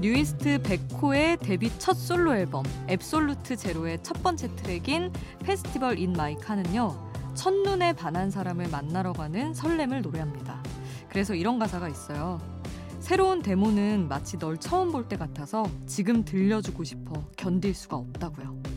뉴이스트 백호의 데뷔 첫 솔로 앨범 Absolute Zero의 첫 번째 트랙인 Festival In My Car는요. 첫눈에 반한 사람을 만나러 가는 설렘을 노래합니다. 그래서 이런 가사가 있어요. 새로운 데모는 마치 널 처음 볼 때 같아서 지금 들려주고 싶어 견딜 수가 없다고요.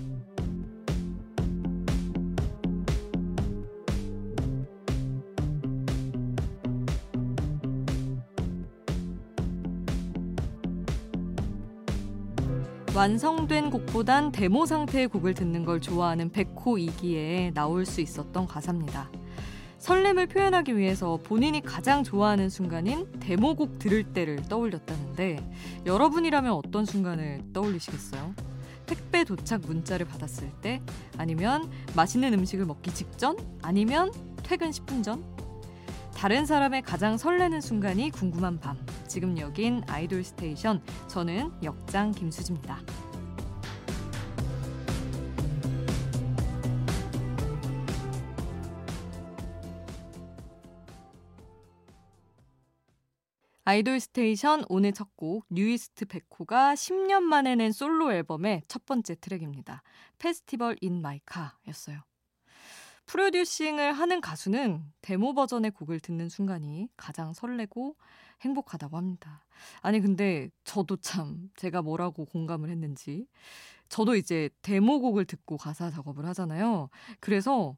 완성된 곡보단 데모 상태의 곡을 듣는 걸 좋아하는 백호이기에 나올 수 있었던 가사입니다. 설렘을 표현하기 위해서 본인이 가장 좋아하는 순간인 데모곡 들을 때를 떠올렸다는데 여러분이라면 어떤 순간을 떠올리시겠어요? 택배 도착 문자를 받았을 때 아니면 맛있는 음식을 먹기 직전 아니면 퇴근 10분 전 다른 사람의 가장 설레는 순간이 궁금한 밤 지금 여긴 아이돌 스테이션. 저는 역장 김수지입니다. 아이돌 스테이션 오늘 첫 곡 뉴이스트 백호가 10년 만에 낸 솔로 앨범의 첫 번째 트랙입니다. Festival In My Car였어요. 프로듀싱을 하는 가수는 데모 버전의 곡을 듣는 순간이 가장 설레고 행복하다고 합니다. 아니, 근데 저도 참 제가 뭐라고 공감을 했는지 저도 이제 데모곡을 듣고 가사 작업을 하잖아요. 그래서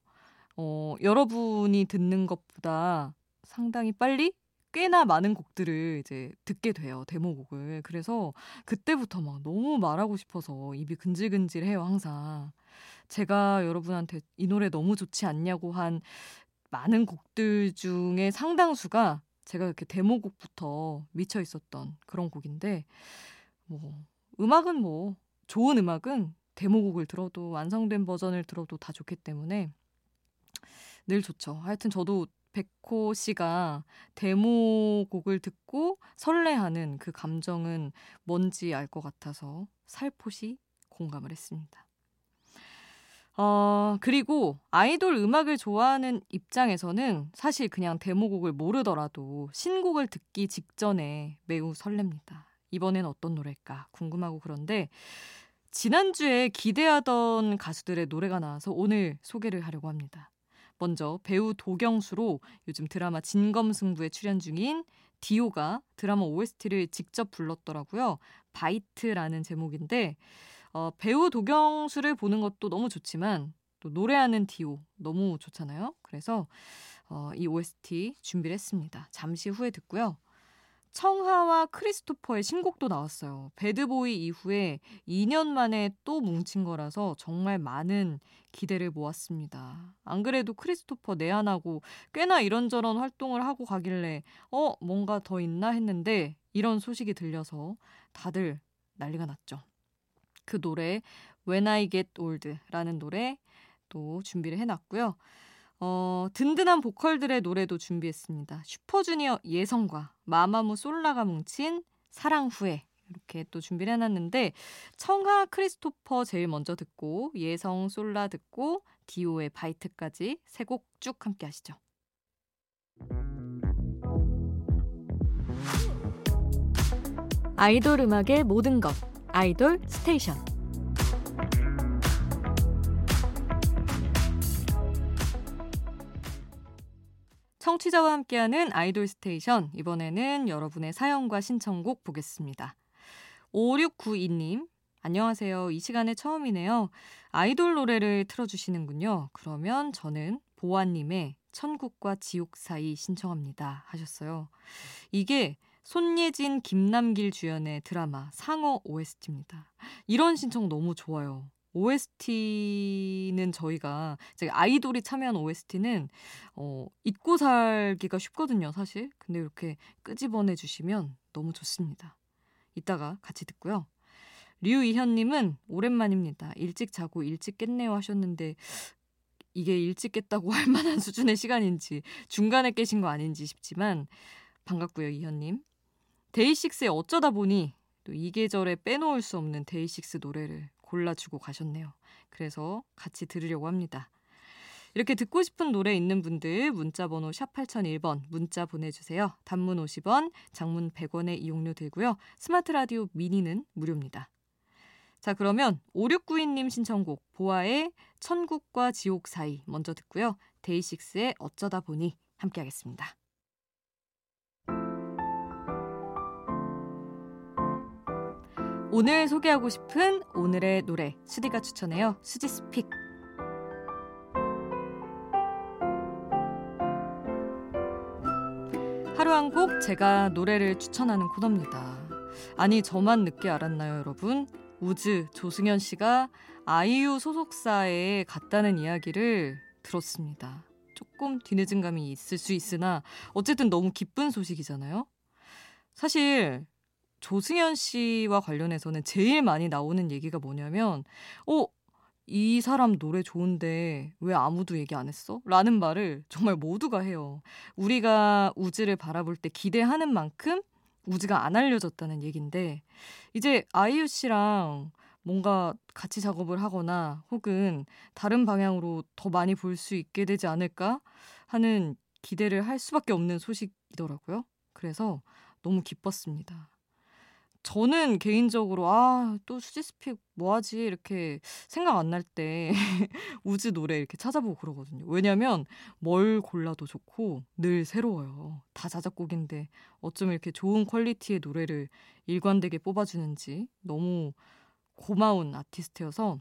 어, 여러분이 듣는 것보다 상당히 빨리 꽤나 많은 곡들을 이제 듣게 돼요. 데모곡을. 그래서 그때부터 막 너무 말하고 싶어서 입이 근질근질해요, 항상. 제가 여러분한테 이 노래 너무 좋지 않냐고 한 많은 곡들 중에 상당수가 제가 이렇게 데모곡부터 미쳐 있었던 그런 곡인데 뭐 음악은 뭐 좋은 음악은 데모곡을 들어도 완성된 버전을 들어도 다 좋기 때문에 늘 좋죠. 하여튼 저도 백호 씨가 데모곡을 듣고 설레하는 그 감정은 뭔지 알 것 같아서 살포시 공감을 했습니다. 어, 그리고 아이돌 음악을 좋아하는 입장에서는 사실 그냥 데모곡을 모르더라도 신곡을 듣기 직전에 매우 설렙니다. 이번엔 어떤 노래일까 궁금하고 그런데 지난주에 기대하던 가수들의 노래가 나와서 오늘 소개를 하려고 합니다. 먼저 배우 도경수로 요즘 드라마 진검승부에 출연 중인 디오가 드라마 OST를 직접 불렀더라고요. Bite라는 제목인데 어, 배우 도경수를 보는 것도 너무 좋지만 또 노래하는 디오 너무 좋잖아요. 그래서 어, 이 OST 준비를 했습니다. 잠시 후에 듣고요. 청하와 크리스토퍼의 신곡도 나왔어요. Bad Boy 이후에 2년 만에 또 뭉친 거라서 정말 많은 기대를 모았습니다. 안 그래도 크리스토퍼 내한하고 꽤나 이런저런 활동을 하고 가길래 어, 뭔가 더 있나 했는데 이런 소식이 들려서 다들 난리가 났죠. 그 노래 When I Get Old라는 노래 또 준비를 해놨고요. 어, 든든한 보컬들의 노래도 준비했습니다. 슈퍼주니어 예성과 마마무 솔라가 뭉친 사랑 후에 이렇게 또 준비를 해놨는데 청하 크리스토퍼 제일 먼저 듣고 예성 솔라 듣고 디오의 바이트까지 세 곡 쭉 함께 하시죠. 아이돌 음악의 모든 것 아이돌 스테이션 청취자와 함께하는 아이돌 스테이션 이번에는 여러분의 사연과 신청곡 보겠습니다. 5692님 안녕하세요. 이 시간에 처음이네요. 아이돌 노래를 틀어주시는군요. 그러면 저는 보아님의 천국과 지옥 사이 신청합니다. 하셨어요. 이게 손예진, 김남길 주연의 드라마 상어 OST입니다. 이런 신청 너무 좋아요. OST는 저희가 아이돌이 참여한 OST는 어, 잊고 살기가 쉽거든요, 사실. 근데 이렇게 끄집어내 주시면 너무 좋습니다. 이따가 같이 듣고요. 류이현님은 오랜만입니다. 일찍 자고 일찍 깼네요 하셨는데 이게 일찍 깼다고 할 만한 수준의 시간인지 중간에 깨신 거 아닌지 싶지만 반갑고요, 이현님. 데이식스의 어쩌다 보니 또 이 계절에 빼놓을 수 없는 데이식스 노래를 골라주고 가셨네요. 그래서 같이 들으려고 합니다. 이렇게 듣고 싶은 노래 있는 분들 문자 번호 샵 8001번 문자 보내주세요. 단문 50원, 장문 100원의 이용료 들고요. 스마트 라디오 미니는 무료입니다. 자 그러면 5692님 신청곡 보아의 천국과 지옥 사이 먼저 듣고요. 데이식스의 어쩌다 보니 함께 하겠습니다. 오늘 소개하고 싶은 오늘의 노래 수디가 추천해요. 수지 스픽. 하루 한 곡 제가 노래를 추천하는 코너입니다. 아니 저만 늦게 알았나요, 여러분? 우즈 조승현 씨가 아이유 소속사에 갔다는 이야기를 들었습니다. 조금 뒤늦은 감이 있을 수 있으나 어쨌든 너무 기쁜 소식이잖아요. 사실 조승현 씨와 관련해서는 제일 많이 나오는 얘기가 뭐냐면, 어, 이 사람 노래 좋은데 왜 아무도 얘기 안 했어? 라는 말을 정말 모두가 해요. 우리가 우즈를 바라볼 때 기대하는 만큼 우즈가 안 알려졌다는 얘긴데, 이제 아이유 씨랑 뭔가 같이 작업을 하거나 혹은 다른 방향으로 더 많이 볼 수 있게 되지 않을까 하는 기대를 할 수밖에 없는 소식이더라고요. 그래서 너무 기뻤습니다. 저는 개인적으로 아, 또 수지스픽 뭐하지 이렇게 생각 안 날 때 우즈 노래 이렇게 찾아보고 그러거든요. 왜냐면 뭘 골라도 좋고 늘 새로워요. 다 자작곡인데 어쩜 이렇게 좋은 퀄리티의 노래를 일관되게 뽑아주는지 너무 고마운 아티스트여서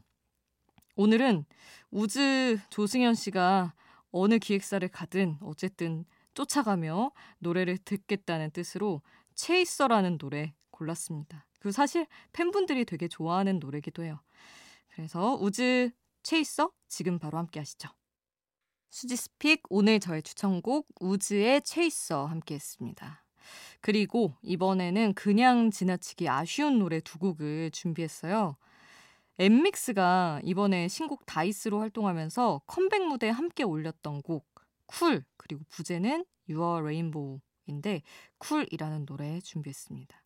오늘은 우즈 조승현 씨가 어느 기획사를 가든 어쨌든 쫓아가며 노래를 듣겠다는 뜻으로 체이서라는 노래 골랐습니다. 그 사실 팬분들이 되게 좋아하는 노래기도 해요. 그래서 우즈 체이서 지금 바로 함께 하시죠. 수지's pick 오늘 저의 추천곡 우즈의 Chaser 함께 했습니다. 그리고 이번에는 그냥 지나치기 아쉬운 노래 두 곡을 준비했어요. 엔믹스가 이번에 신곡 Dice로 활동하면서 컴백 무대에 함께 올렸던 곡 Cool 그리고 부제는 Your Rainbow인데 Cool이라는 노래 준비했습니다.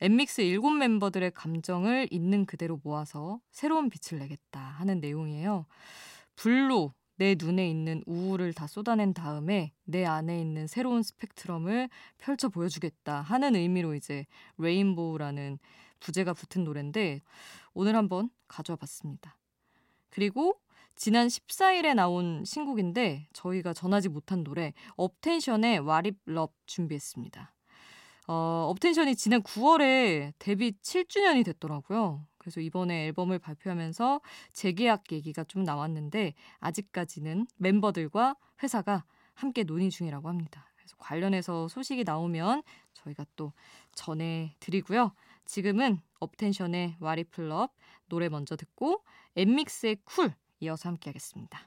엔믹스 일곱 멤버들의 감정을 있는 그대로 모아서 새로운 빛을 내겠다 하는 내용이에요. 불로 내 눈에 있는 우울을 다 쏟아낸 다음에 내 안에 있는 새로운 스펙트럼을 펼쳐 보여주겠다 하는 의미로 이제 Rainbow라는 부제가 붙은 노래인데 오늘 한번 가져와 봤습니다. 그리고 지난 14일에 나온 신곡인데 저희가 전하지 못한 노래 업텐션의 What If Love 준비했습니다. 어, 업텐션이 지난 9월에 데뷔 7주년이 됐더라고요. 그래서 이번에 앨범을 발표하면서 재계약 얘기가 좀 나왔는데 아직까지는 멤버들과 회사가 함께 논의 중이라고 합니다. 그래서 관련해서 소식이 나오면 저희가 또 전해드리고요. 지금은 업텐션의 What If Love 노래 먼저 듣고 엔믹스의 Cool 이어서 함께 하겠습니다.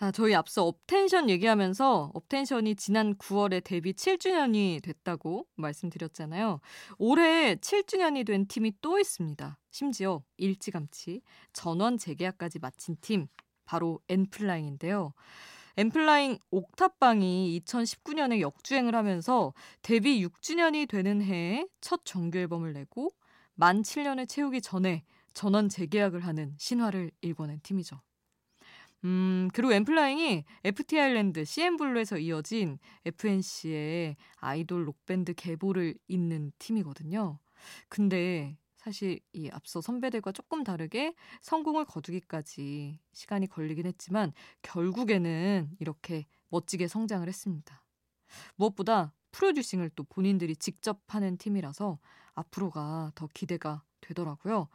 자, 저희 앞서 업텐션 얘기하면서 업텐션이 지난 9월에 데뷔 7주년이 됐다고 말씀드렸잖아요. 올해 7주년이 된 팀이 또 있습니다. 심지어 일찌감치 전원 재계약까지 마친 팀 바로 엔플라잉인데요. 엔플라잉 옥탑방이 2019년에 역주행을 하면서 데뷔 6주년이 되는 해에 첫 정규 앨범을 내고 만 7년을 채우기 전에 전원 재계약을 하는 신화를 일궈낸 팀이죠. 음, 그리고 엠플라잉이 FT 아일랜드, CN블루에서 이어진 FNC의 아이돌 록밴드 계보를 잇는 팀이거든요. 근데 사실 이 앞서 선배들과 조금 다르게 성공을 거두기까지 시간이 걸리긴 했지만 결국에는 이렇게 멋지게 성장을 했습니다. 무엇보다 프로듀싱을 또 본인들이 직접 하는 팀이라서 앞으로가 더 기대가 되더라고요.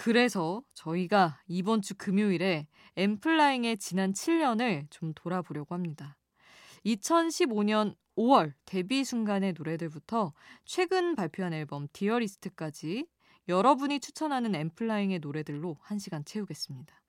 그래서 저희가 이번 주 금요일에 엠플라잉의 지난 7년을 좀 돌아보려고 합니다. 2015년 5월 데뷔 순간의 노래들부터 최근 발표한 앨범 디어리스트까지 여러분이 추천하는 엠플라잉의 노래들로 1시간 채우겠습니다.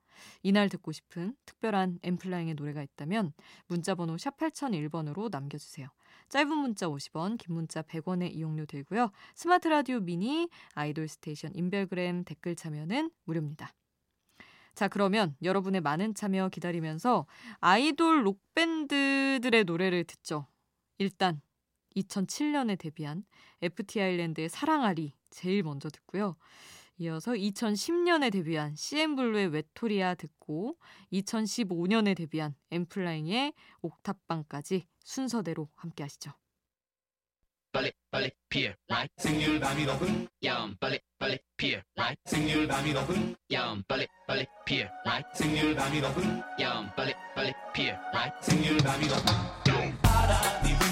이날 듣고 싶은 특별한 엠플라잉의 노래가 있다면 문자번호 샵 8001번으로 남겨주세요. 짧은 문자 50원, 긴 문자 100원의 이용료 들고요. 스마트 라디오 미니, 아이돌 스테이션 인별그램 댓글 참여는 무료입니다. 자, 그러면 여러분의 많은 참여 기다리면서 아이돌 록밴드들의 노래를 듣죠. 일단 2007년에 데뷔한 FT 아일랜드의 사랑앓이 제일 먼저 듣고요. 이어서 2010년에 데뷔한 CN블루의 외톨이야 듣고 2015년에 데뷔한 엔플라잉의 옥탑방까지 순서대로 함께 하시죠. 빨리 빨리 피어 라이트 생률 밤이 높은 야음 빨리 빨리 피어 라이트 생률 밤이 높은 야음 빨리 빨리 피어 라이트 생률 밤이 높은 야음 빨리 빨리 피어 라이트 생률 밤이 높은 스테이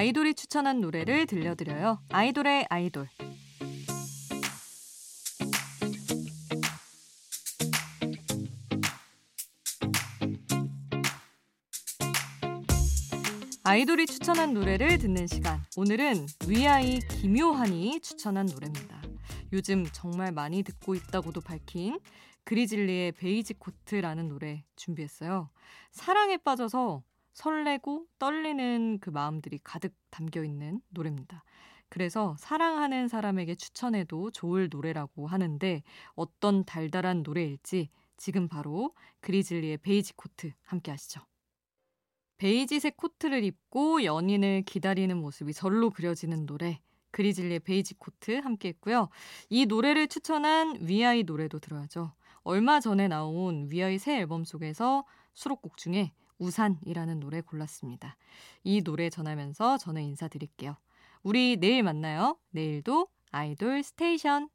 아이돌이 추천한 노래를 들려드려요. 아이돌의 아이돌. 아이돌이 추천한 노래를 듣는 시간. 오늘은 위아이 김요한이 추천한 노래입니다. 요즘 정말 많이 듣고 있다고도 밝힌 그리즐리의 베이지 코트라는 노래 준비했어요. 사랑에 빠져서 설레고 떨리는 그 마음들이 가득 담겨 있는 노래입니다. 그래서 사랑하는 사람에게 추천해도 좋을 노래라고 하는데 어떤 달달한 노래일지 지금 바로 그리즐리의 베이지 코트 함께 하시죠. 베이지색 코트를 입고 연인을 기다리는 모습이 절로 그려지는 노래 그리즐리의 베이지 코트 함께 했고요. 이 노래를 추천한 위아이 노래도 들어야죠. 얼마 전에 나온 위아이 새 앨범 속에서 수록곡 중에 우산이라는 노래 골랐습니다. 이 노래 전하면서 저는 인사드릴게요. 우리 내일 만나요. 내일도 아이돌 스테이션.